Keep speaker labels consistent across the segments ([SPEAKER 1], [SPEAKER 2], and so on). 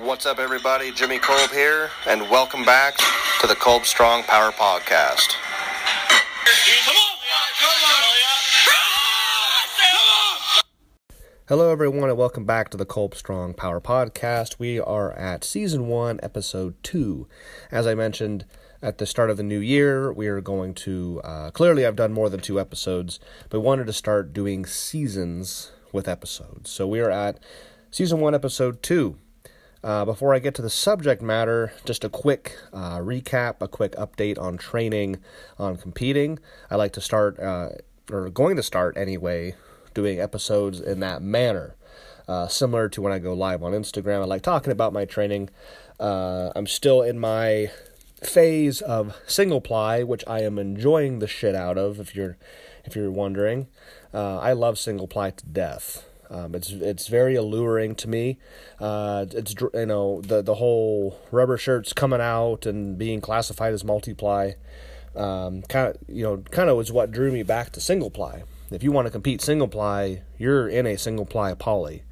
[SPEAKER 1] What's up, everybody? Jimmy Kolb here, and welcome back to the Kolb Strong Power Podcast. Hello, everyone, and welcome back to the Kolb Strong Power Podcast. We are at season one, episode two. As I mentioned at the start of the new year, we are going to uh, clearly, I've done more than two episodes, but wanted to start doing seasons with episodes. So we are at season one, episode two. Uh, before I get to the subject matter, just a quick uh, recap, a quick update on training, on competing. I like to start, uh, or going to start anyway, doing episodes in that manner. Uh, similar to when I go live on Instagram. I like talking about my training. Uh, I'm still in my phase of single ply, which I am enjoying the shit out of. If you're if you're wondering, uh, I love single ply to death. Um, it's it's very alluring to me. Uh, it's you know the the whole rubber shirts coming out and being classified as multiply. Um, kind of you know kind of was what drew me back to single ply if you want to compete single ply, you're in a single ply poly.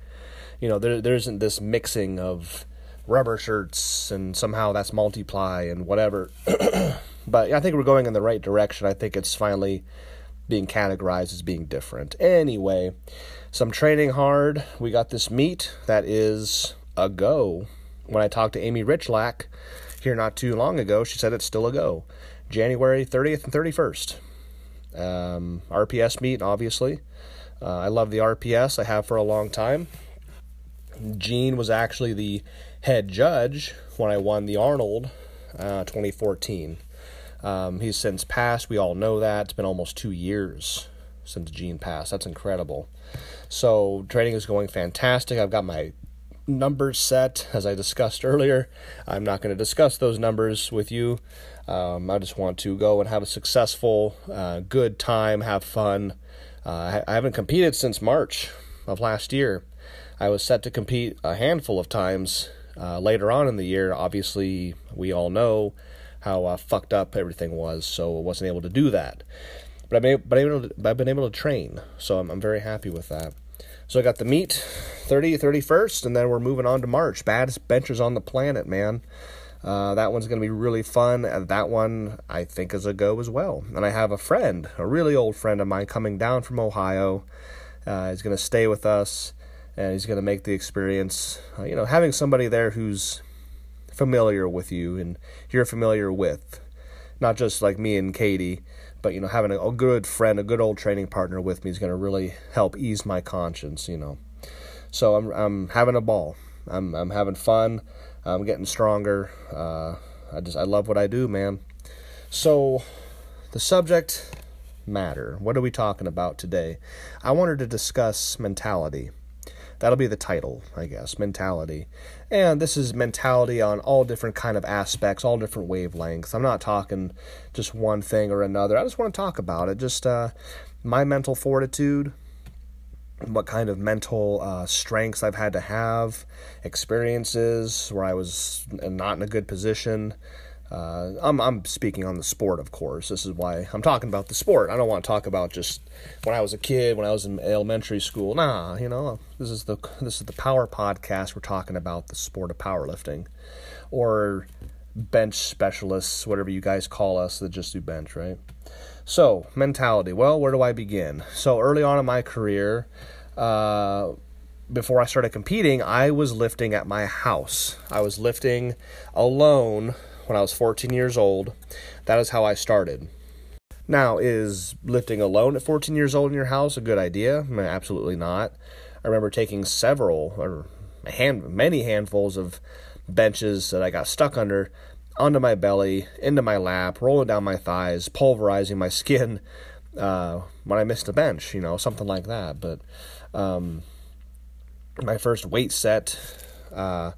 [SPEAKER 1] You know, there there isn't this mixing of rubber shirts and somehow that's multiply and whatever. but I think we're going in the right direction. I think it's finally being categorized as being different. Anyway, some training hard. We got this meet that is a go. When I talked to Amy Richlack here not too long ago, she said it's still a go. January 30th and 31st. Um, RPS meet, obviously. Uh, I love the RPS. I have for a long time. Gene was actually the head judge when I won the Arnold uh, 2014. Um, he's since passed. We all know that. It's been almost two years since Gene passed. That's incredible. So training is going fantastic. I've got my numbers set, as I discussed earlier. I'm not going to discuss those numbers with you. Um, I just want to go and have a successful, uh, good time, have fun. Uh, I haven't competed since March of last year. I was set to compete a handful of times uh, later on in the year. Obviously, we all know how uh, fucked up everything was, so I wasn't able to do that. But, I but, able to, but I've been able to train, so I'm, I'm very happy with that. So I got the meet 30, 31st, and then we're moving on to March. Baddest benchers on the planet, man. Uh, that one's going to be really fun. That one, I think, is a go as well. And I have a friend, a really old friend of mine, coming down from Ohio. Uh, he's going to stay with us, and he's going to make the experience. Uh, you know, having somebody there who's familiar with you and you're familiar with, not just like me and Katie, but you know, having a, a good friend, a good old training partner with me is going to really help ease my conscience. You know, so I'm I'm having a ball. I'm I'm having fun. I'm getting stronger. Uh, I just I love what I do, man. So the subject matter. What are we talking about today? I wanted to discuss mentality. That'll be the title, I guess, mentality. And this is mentality on all different kind of aspects, all different wavelengths. I'm not talking just one thing or another. I just want to talk about it. Just uh, my mental fortitude, what kind of mental uh, strengths I've had to have, experiences where I was not in a good position. Uh, I'm I'm speaking on the sport, of course. This is why I'm talking about the sport. I don't want to talk about just when I was a kid, when I was in elementary school. Nah, you know, this is the this is the power podcast. We're talking about the sport of powerlifting, or bench specialists, whatever you guys call us that just do bench, right? So, mentality. Well, where do I begin? So, early on in my career, uh, before I started competing, I was lifting at my house. I was lifting alone when I was 14 years old. That is how I started. Now, is lifting alone at 14 years old in your house a good idea? Absolutely not. I remember taking several or hand, many handfuls of benches that I got stuck under onto my belly, into my lap, rolling down my thighs, pulverizing my skin uh, when I missed a bench, you know, something like that. But um, my first weight set, Uh,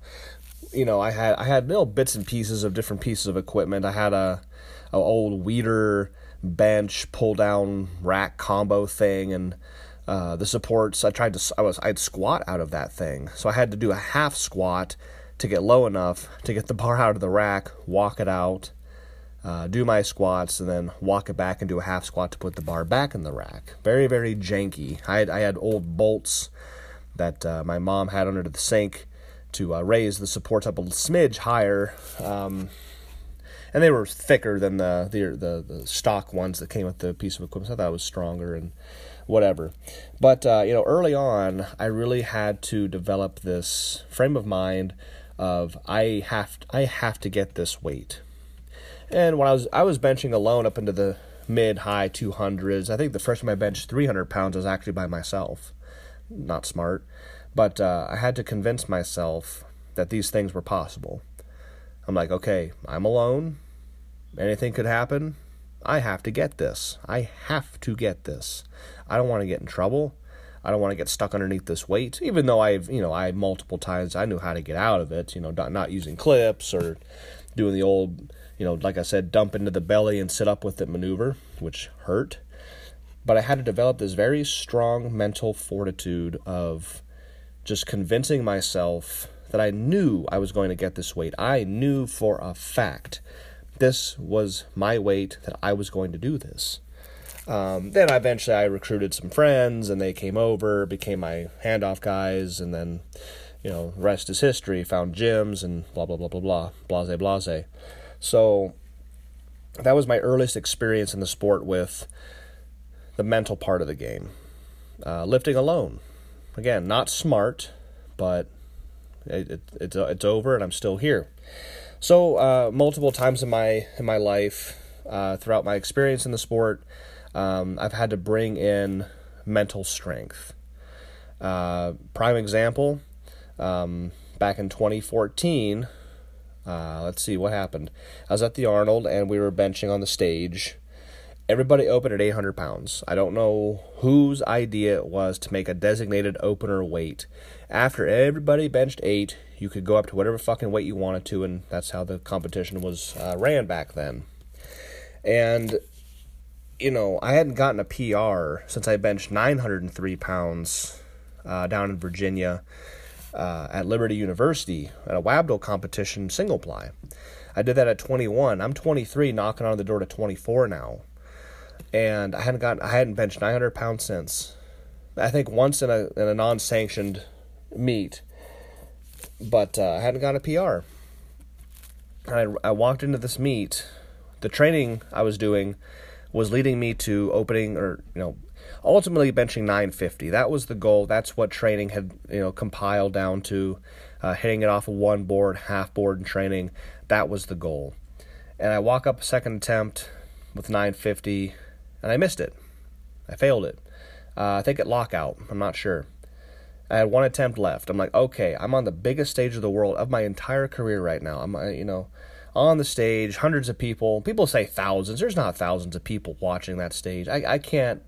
[SPEAKER 1] you know, I had I had little bits and pieces of different pieces of equipment. I had a, a old Weider bench pull down rack combo thing and uh, the supports. I tried to I was I'd squat out of that thing. So I had to do a half squat to get low enough to get the bar out of the rack walk it out uh, do my squats and then walk it back and do a half squat to put the bar back in the rack. Very very janky. I had I had old bolts that uh, my mom had under the sink to uh, raise the supports up a smidge higher um, and they were thicker than the, the the the, stock ones that came with the piece of equipment. So I thought it was stronger and whatever. But uh, you know, early on, I really had to develop this frame of mind of I have I have to get this weight. And when I was I was benching alone up into the mid high 200s. I think the first time I benched 300 pounds was actually by myself. Not smart, but uh, I had to convince myself that these things were possible. I'm like, okay, I'm alone. Anything could happen. I have to get this. I have to get this. I don't want to get in trouble. I don't want to get stuck underneath this weight, even though I've, you know, I multiple times I knew how to get out of it, you know, not, not using clips or doing the old, you know, like I said, dump into the belly and sit up with it maneuver, which hurt. But I had to develop this very strong mental fortitude of just convincing myself that I knew I was going to get this weight. I knew for a fact this was my weight that I was going to do this. Um, then eventually I recruited some friends and they came over, became my handoff guys, and then, you know, rest is history. Found gyms and blah, blah, blah, blah, blah, blase, blase. So that was my earliest experience in the sport with the mental part of the game. Uh, lifting alone. Again, not smart, but it, it, it's it's over, and I'm still here. So uh, multiple times in my in my life, uh, throughout my experience in the sport, um, I've had to bring in mental strength. Uh, prime example, um, back in 2014. Uh, let's see what happened. I was at the Arnold and we were benching on the stage. Everybody opened at 800 pounds. I don't know whose idea it was to make a designated opener weight after everybody benched eight, you could go up to whatever fucking weight you wanted to, and that's how the competition was uh, ran back then. And, you know, I hadn't gotten a PR since I benched 903 pounds uh, down in Virginia uh, at Liberty University at a WABDL competition single ply. I did that at 21. I'm 23, knocking on the door to 24 now, and I hadn't got I hadn't benched 900 pounds since. I think once in a in a non-sanctioned meet, but uh, I hadn't got a PR. I, I walked into this meet. The training I was doing was leading me to opening or you know ultimately benching 950 that was the goal that's what training had you know compiled down to uh, hitting it off of one board half board and training that was the goal and i walk up a second attempt with 950 and i missed it i failed it uh, i think at lockout i'm not sure I had one attempt left. I'm like, okay, I'm on the biggest stage of the world of my entire career right now. I'm, uh, you know, on the stage, hundreds of people. People say thousands. There's not thousands of people watching that stage. I, I can't,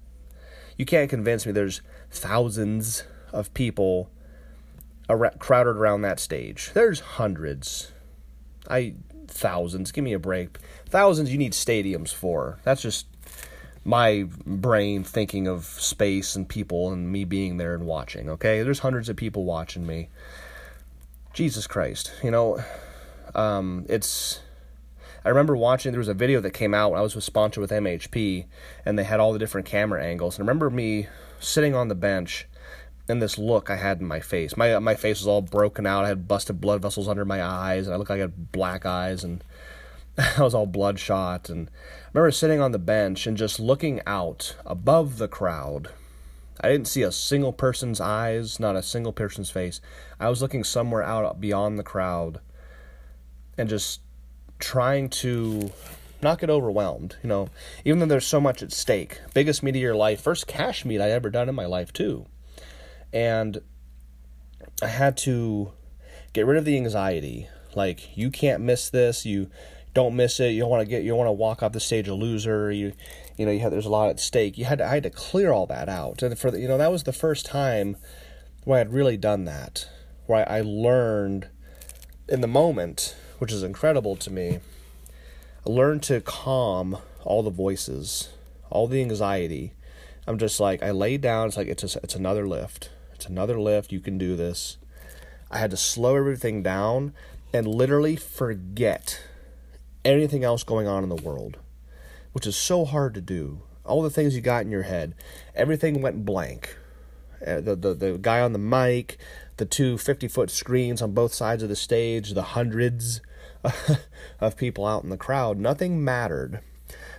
[SPEAKER 1] you can't convince me there's thousands of people ar- crowded around that stage. There's hundreds. I, thousands. Give me a break. Thousands you need stadiums for. That's just my brain thinking of space and people and me being there and watching, okay? There's hundreds of people watching me. Jesus Christ. You know, um, it's. I remember watching, there was a video that came out when I was sponsored with MHP, and they had all the different camera angles. And I remember me sitting on the bench and this look I had in my face. My my face was all broken out. I had busted blood vessels under my eyes, and I looked like I had black eyes, and I was all bloodshot. And I remember sitting on the bench and just looking out above the crowd. I didn't see a single person's eyes, not a single person's face. I was looking somewhere out beyond the crowd and just trying to not get overwhelmed. You know, even though there's so much at stake. Biggest meet of your life, first cash meet I ever done in my life, too. And I had to get rid of the anxiety. Like, you can't miss this. You don't miss it. You don't want to get you don't want to walk off the stage a loser. You you know you have there's a lot at stake. You had to, I had to clear all that out, and for the, you know that was the first time where I had really done that. where I, I learned in the moment, which is incredible to me. I learned to calm all the voices, all the anxiety. I'm just like I lay down. It's like it's a, it's another lift. It's another lift. You can do this. I had to slow everything down and literally forget anything else going on in the world, which is so hard to do. All the things you got in your head, everything went blank. Uh, the, the, the guy on the mic, the two 50 foot screens on both sides of the stage, the hundreds of people out in the crowd, nothing mattered.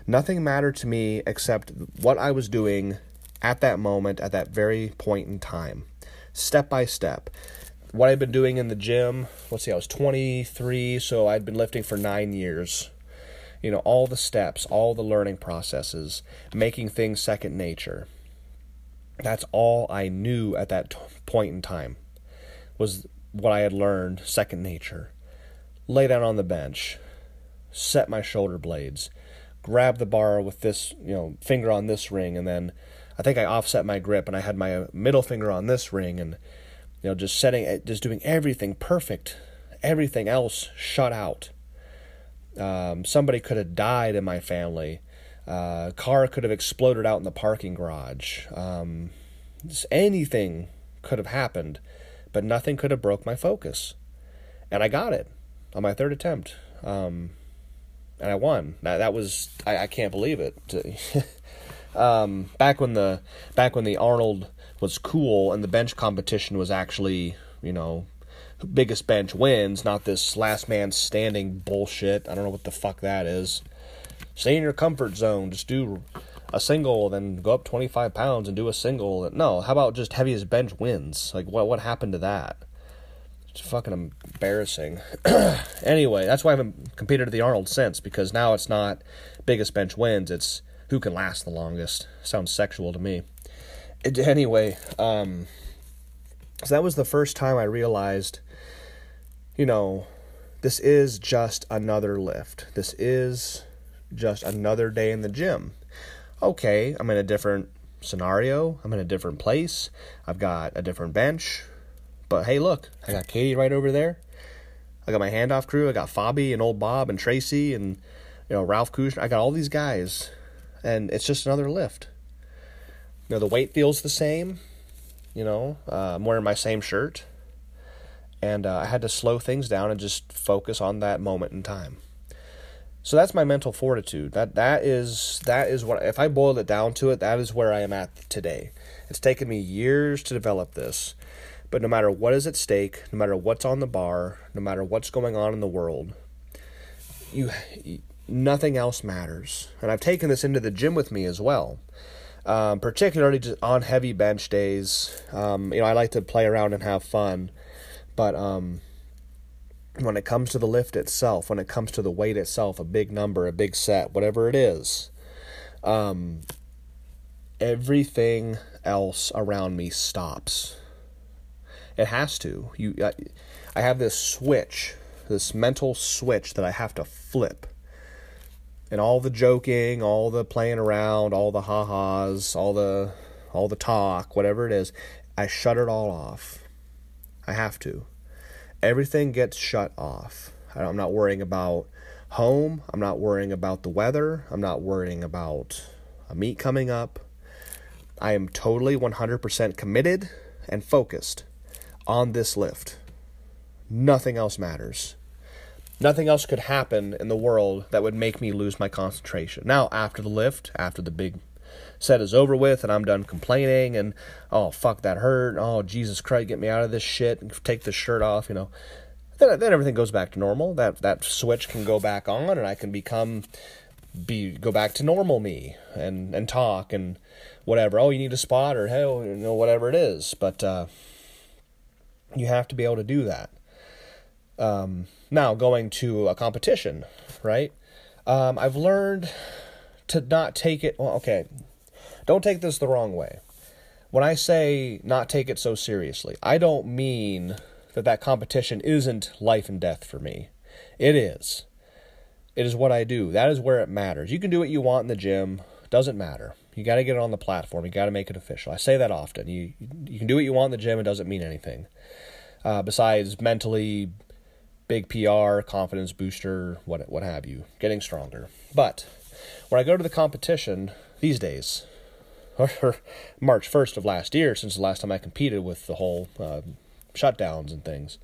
[SPEAKER 1] Nothing mattered to me except what I was doing at that moment, at that very point in time, step by step what I've been doing in the gym. Let's see, I was 23, so I'd been lifting for nine years. You know, all the steps, all the learning processes, making things second nature. That's all I knew at that t- point in time was what I had learned second nature. Lay down on the bench, set my shoulder blades, grab the bar with this, you know, finger on this ring, and then I think I offset my grip and I had my uh, middle finger on this ring and you know, just setting, eh, just doing everything perfect, everything else shut out. Um, somebody could have died in my family. Uh, car could have exploded out in the parking garage. Um, anything could have happened, but nothing could have broke my focus. And I got it on my third attempt. Um, and I won. That, that was I, I can't believe it. um, back when the back when the Arnold was cool and the bench competition was actually, you know, biggest bench wins, not this last man standing bullshit. I don't know what the fuck that is. Stay in your comfort zone. Just do a single, then go up 25 pounds and do a single. No, how about just heaviest bench wins? Like, what, what happened to that? It's fucking embarrassing. anyway, that's why I haven't competed at the Arnold since, because now it's not biggest bench wins, it's who can last the longest. Sounds sexual to me it, anyway, um, so that was the first time I realized, you know, this is just another lift. This is just another day in the gym. Okay, I'm in a different scenario. I'm in a different place. I've got a different bench. But hey, look, I got Katie right over there. I got my handoff crew. I got Fabi and old Bob and Tracy and you know Ralph Kushner. I got all these guys, and it's just another lift. You know, the weight feels the same. You know, uh, I'm wearing my same shirt. And uh, I had to slow things down and just focus on that moment in time. So that's my mental fortitude. That that is that is what if I boiled it down to it, that is where I am at today. It's taken me years to develop this. But no matter what is at stake, no matter what's on the bar, no matter what's going on in the world, you nothing else matters. And I've taken this into the gym with me as well um, particularly just on heavy bench days. Um, you know, I like to play around and have fun, but um, when it comes to the lift itself, when it comes to the weight itself, a big number, a big set, whatever it is, um, everything else around me stops. It has to. You, I, I have this switch, this mental switch that I have to flip and all the joking, all the playing around, all the ha-has, all the all the talk, whatever it is, I shut it all off. I have to. Everything gets shut off. I'm not worrying about home. I'm not worrying about the weather. I'm not worrying about a meet coming up. I am totally 100% committed and focused on this lift. Nothing else matters. Nothing else could happen in the world that would make me lose my concentration. Now, after the lift, after the big set is over with and I'm done complaining and oh fuck that hurt, oh Jesus Christ, get me out of this shit, and take this shirt off, you know. Then, then everything goes back to normal. That that switch can go back on and I can become be go back to normal me and and talk and whatever. Oh, you need a spot or hell, you know whatever it is. But uh, you have to be able to do that. Um, now, going to a competition, right? Um, I've learned to not take it. Well, okay, don't take this the wrong way. When I say not take it so seriously, I don't mean that that competition isn't life and death for me. It is. It is what I do. That is where it matters. You can do what you want in the gym. Doesn't matter. You got to get it on the platform. You got to make it official. I say that often. You you can do what you want in the gym. It doesn't mean anything. uh, besides mentally, big PR, confidence booster, what what have you, getting stronger. But when I go to the competition these days, or March first of last year, since the last time I competed with the whole uh, shutdowns and things,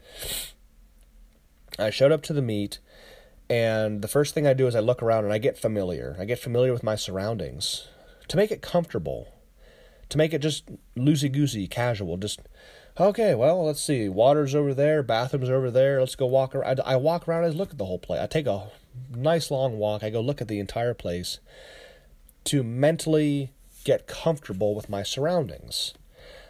[SPEAKER 1] I showed up to the meet. And the first thing I do is I look around and I get familiar. I get familiar with my surroundings to make it comfortable, to make it just loosey goosey, casual. Just okay. Well, let's see. Water's over there. Bathrooms over there. Let's go walk around. I, I walk around. I look at the whole place. I take a nice long walk. I go look at the entire place to mentally get comfortable with my surroundings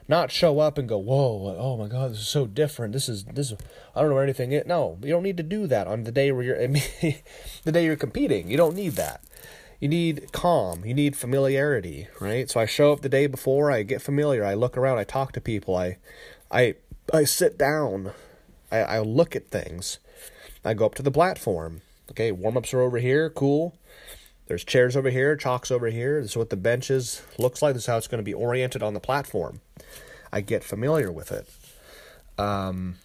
[SPEAKER 1] not show up and go, "Whoa, oh my God, this is so different. This is this. Is, I don't know anything is." No, you don't need to do that on the day where you're, I mean, the day you're competing. You don't need that. You need calm. You need familiarity, right? So I show up the day before. I get familiar. I look around. I talk to people. I, I, I sit down. I, I look at things. I go up to the platform. Okay, warm ups are over here. Cool. There's chairs over here, chalks over here. This is what the benches looks like. This is how it's going to be oriented on the platform. I get familiar with it. Um,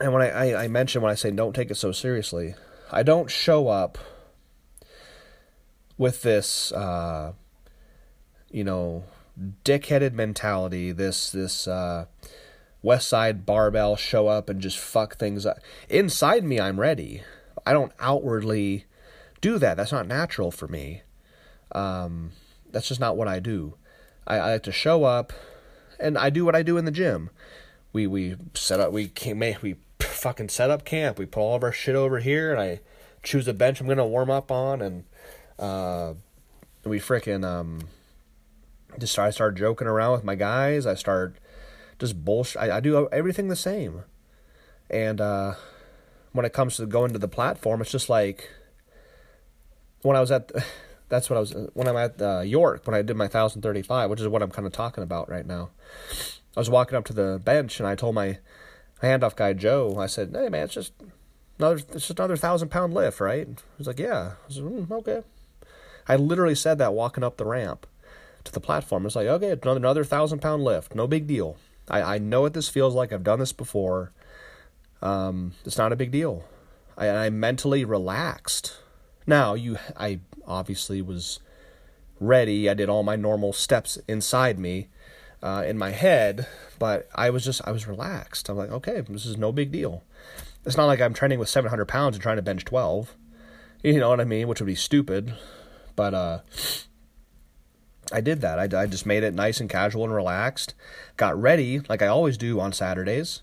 [SPEAKER 1] and when I, I, I mention when I say don't take it so seriously, I don't show up with this, uh, you know, dickheaded mentality. This this uh, Westside barbell show up and just fuck things up. Inside me, I'm ready. I don't outwardly do that. That's not natural for me. Um, that's just not what I do. I, I, like to show up, and I do what I do in the gym. We we set up. We came. We fucking set up camp. We put all of our shit over here, and I choose a bench I'm gonna warm up on, and uh, we freaking um, just I start joking around with my guys. I start just bullshit. I, I do everything the same, and uh, when it comes to going to the platform, it's just like when I was at, that's what I was when I'm at uh, York when I did my 1035, which is what I'm kind of talking about right now. I was walking up to the bench and I told my handoff guy Joe, I said, "Hey man, it's just another it's just another thousand pound lift, right?" He's like, "Yeah." I said, mm, "Okay." I literally said that walking up the ramp to the platform. It's like, okay, another another thousand pound lift, no big deal. I I know what this feels like. I've done this before. Um, it's not a big deal. I, I mentally relaxed now, you, I obviously was ready. I did all my normal steps inside me, uh, in my head, but I was just, I was relaxed. I'm like, okay, this is no big deal. It's not like I'm training with 700 pounds and trying to bench 12. You know what I mean? Which would be stupid. But, uh, I did that. I, I just made it nice and casual and relaxed. Got ready like I always do on Saturdays,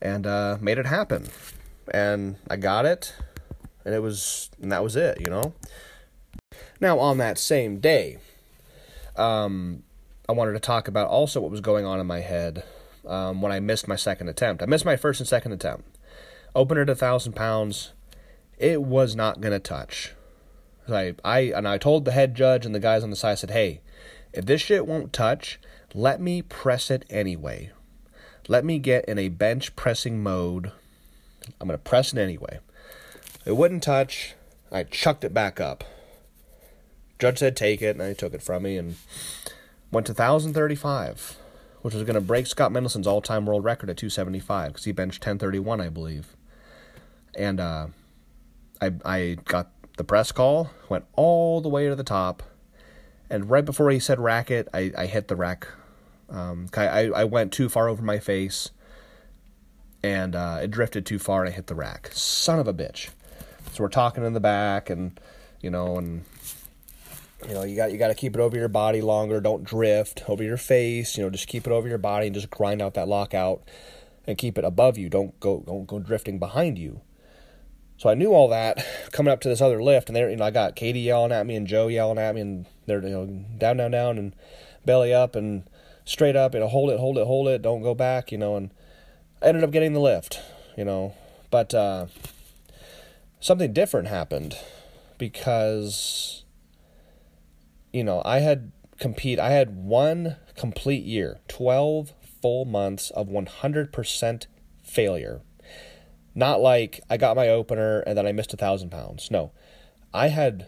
[SPEAKER 1] and uh, made it happen. And I got it and it was and that was it, you know. Now on that same day, um, I wanted to talk about also what was going on in my head um, when I missed my second attempt. I missed my first and second attempt. Opened at a thousand pounds. It was not gonna touch. I, I and I told the head judge and the guys on the side. I said, "Hey, if this shit won't touch, let me press it anyway. Let me get in a bench pressing mode. I'm gonna press it anyway." It wouldn't touch. I chucked it back up. Judge said take it, and I took it from me and went to 1,035, which was going to break Scott Mendelson's all time world record at 275 because he benched 1031, I believe. And uh, I, I got the press call, went all the way to the top, and right before he said racket, I, I hit the rack. Um, I, I went too far over my face, and uh, it drifted too far, and I hit the rack. Son of a bitch. So we're talking in the back, and you know, and you know, you got you got to keep it over your body longer. Don't drift over your face. You know, just keep it over your body and just grind out that lockout, and keep it above you. Don't go don't go drifting behind you. So I knew all that coming up to this other lift, and there, you know, I got Katie yelling at me and Joe yelling at me, and they're you know down, down, down, and belly up and straight up, you know, hold it, hold it, hold it, don't go back, you know, and I ended up getting the lift, you know, but uh, something different happened because you know i had compete i had one complete year 12 full months of 100% failure not like i got my opener and then i missed a thousand pounds no i had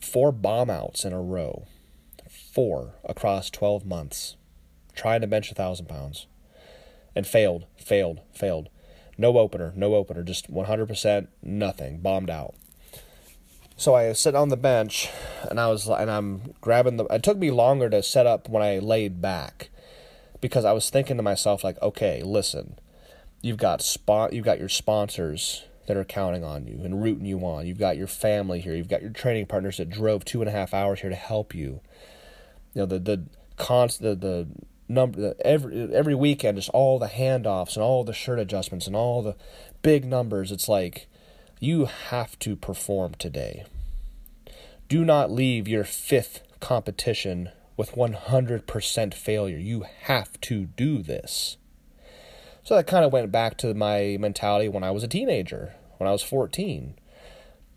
[SPEAKER 1] four bomb outs in a row four across 12 months trying to bench a thousand pounds and failed, failed, failed. No opener, no opener, just 100% nothing, bombed out. So I sit on the bench and I was and I'm grabbing the it took me longer to set up when I laid back because I was thinking to myself like, okay, listen. You've got spot you've got your sponsors that are counting on you and rooting you on. You've got your family here. You've got your training partners that drove two and a half hours here to help you. You know, the the const the, the number the, every every weekend just all the handoffs and all the shirt adjustments and all the big numbers. It's like you have to perform today. Do not leave your fifth competition with 100% failure. You have to do this. So that kind of went back to my mentality when I was a teenager, when I was 14.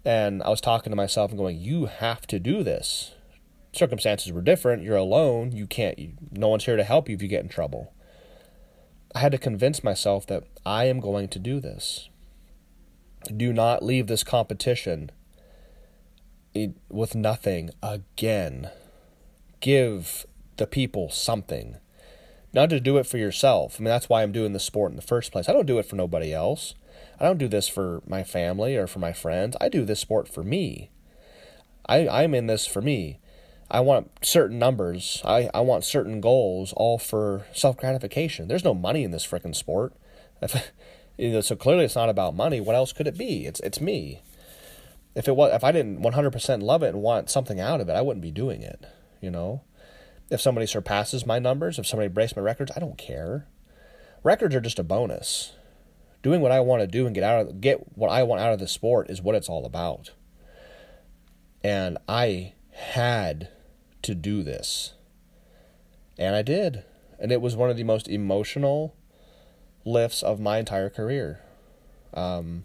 [SPEAKER 1] And I was talking to myself and going, You have to do this. Circumstances were different. You're alone. You can't, you, no one's here to help you if you get in trouble. I had to convince myself that I am going to do this do not leave this competition with nothing again. Give the people something. Not to do it for yourself. I mean, that's why I'm doing this sport in the first place. I don't do it for nobody else. I don't do this for my family or for my friends. I do this sport for me. I, I'm in this for me. I want certain numbers. I, I want certain goals, all for self gratification. There's no money in this freaking sport. You know, so clearly it's not about money. What else could it be? It's it's me. If it was if I didn't 100% love it and want something out of it, I wouldn't be doing it, you know? If somebody surpasses my numbers, if somebody breaks my records, I don't care. Records are just a bonus. Doing what I want to do and get out of get what I want out of the sport is what it's all about. And I had to do this. And I did. And it was one of the most emotional lifts of my entire career. Um,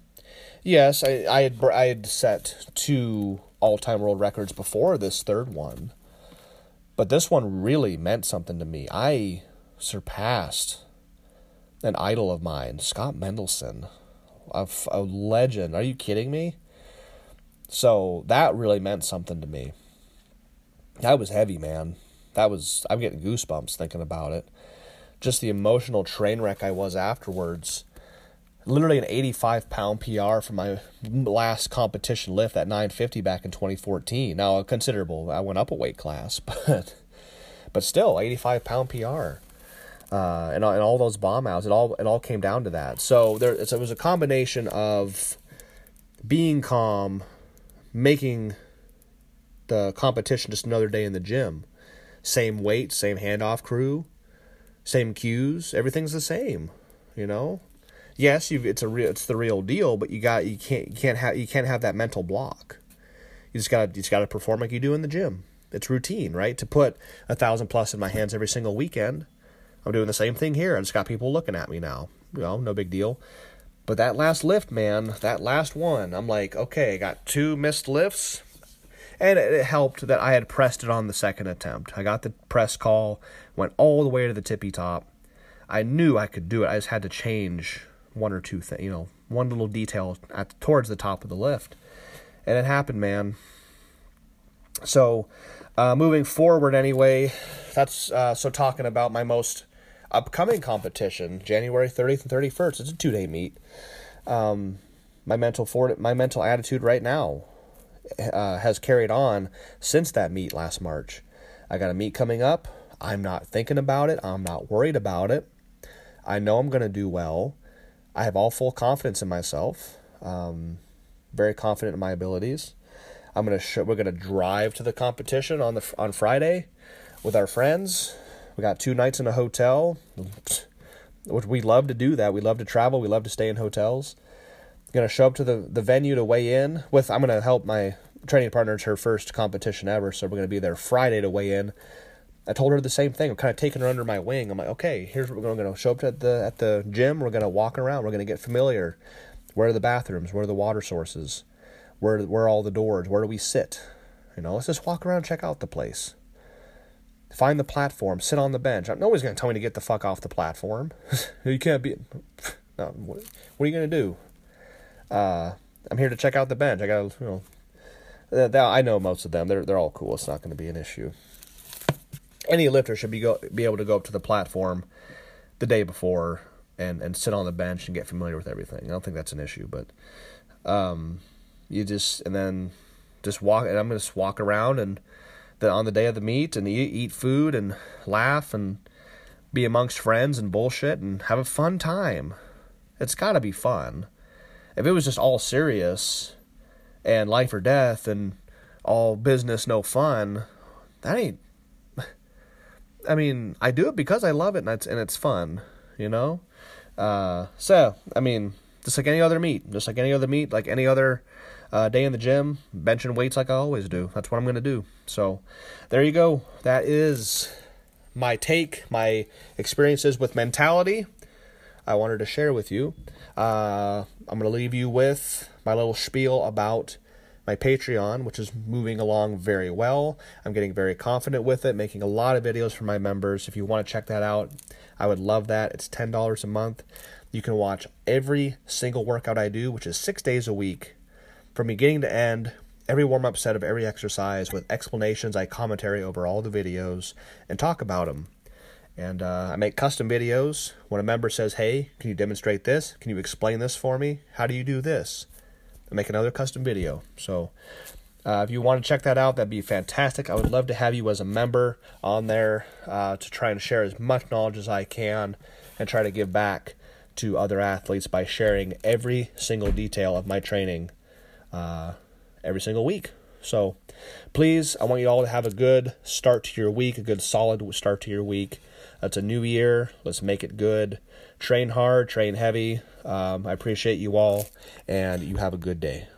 [SPEAKER 1] yes, I, I had I had set two all time world records before this third one, but this one really meant something to me. I surpassed an idol of mine, Scott Mendelson, a, a legend. Are you kidding me? So that really meant something to me. That was heavy, man. That was I'm getting goosebumps thinking about it just the emotional train wreck I was afterwards. Literally an 85 pound PR from my last competition lift at 950 back in 2014. Now, a considerable, I went up a weight class, but but still, 85 pound PR. Uh, and, and all those bomb outs, it all it all came down to that. So there, it was a combination of being calm, making the competition just another day in the gym, same weight, same handoff crew, same cues, everything's the same, you know. Yes, it's a real it's the real deal, but you got you can't you can't have you can't have that mental block. You just got to just got to perform like you do in the gym. It's routine, right? To put a thousand plus in my hands every single weekend. I'm doing the same thing here. I just got people looking at me now. You know, no big deal. But that last lift, man, that last one, I'm like, okay, I got two missed lifts. And it helped that I had pressed it on the second attempt. I got the press call, went all the way to the tippy top. I knew I could do it. I just had to change one or two things, you know, one little detail at towards the top of the lift. And it happened, man. So, uh, moving forward, anyway, that's uh, so talking about my most upcoming competition, January 30th and 31st. It's a two day meet. Um, my mental for my mental attitude right now uh, has carried on since that meet last March. I got a meet coming up. I'm not thinking about it. I'm not worried about it. I know I'm going to do well. I have all full confidence in myself. Um, very confident in my abilities. I'm gonna sh- we're gonna drive to the competition on the on Friday with our friends. We got two nights in a hotel, which we love to do. That we love to travel. We love to stay in hotels I'm gonna show up to the, the venue to weigh in with I'm gonna help my training partner it's her first competition ever, so we're gonna be there Friday to weigh in. I told her the same thing. I'm kind of taking her under my wing. I'm like, okay, here's what we're gonna, show up at the at the gym. We're gonna walk around. We're gonna get familiar. Where are the bathrooms? Where are the water sources? Where where are all the doors? Where do we sit? You know, let's just walk around, check out the place. Find the platform, sit on the bench. Nobody's gonna tell me to get the fuck off the platform. you can't be. No, what, what are you gonna do? Uh, I'm here to check out the bench. I got you know, I know most of them. They're they're all cool. It's not going to be an issue. Any lifter should be go be able to go up to the platform the day before and and sit on the bench and get familiar with everything. I don't think that's an issue, but um, you just and then just walk and I'm gonna just walk around and the on the day of the meet and eat, eat food and laugh and be amongst friends and bullshit and have a fun time. It's got to be fun. If it was just all serious and life or death and all business no fun, that ain't I mean, I do it because I love it and it's and it's fun, you know? Uh, so, I mean, just like any other meet, just like any other meet, like any other uh, day in the gym, benching weights like I always do. That's what I'm to do. So, there you go. That is my take, my experiences with mentality. I wanted to share with you. Uh, I'm to leave you with my little spiel about my Patreon, which is moving along very well. I'm getting very confident with it, making a lot of videos for my members. If you want to check that out, I would love that. It's $10 a month. You can watch every single workout I do, which is six days a week, from beginning to end. Every warm up set of every exercise with explanations, I commentary over all the videos and talk about them. And uh, I make custom videos. When a member says, Hey, can you demonstrate this? Can you explain this for me? How do you do this? I make another custom video. So uh, if you want to check that out, that'd be fantastic. I would love to have you as a member on there uh, to try and share as much knowledge as I can and try to give back to other athletes by sharing every single detail of my training uh, every single week. So please, I want you all to have a good start to your week, a good solid start to your week. It's a new year. Let's make it good. Train hard, train heavy. Um, I appreciate you all, and you have a good day.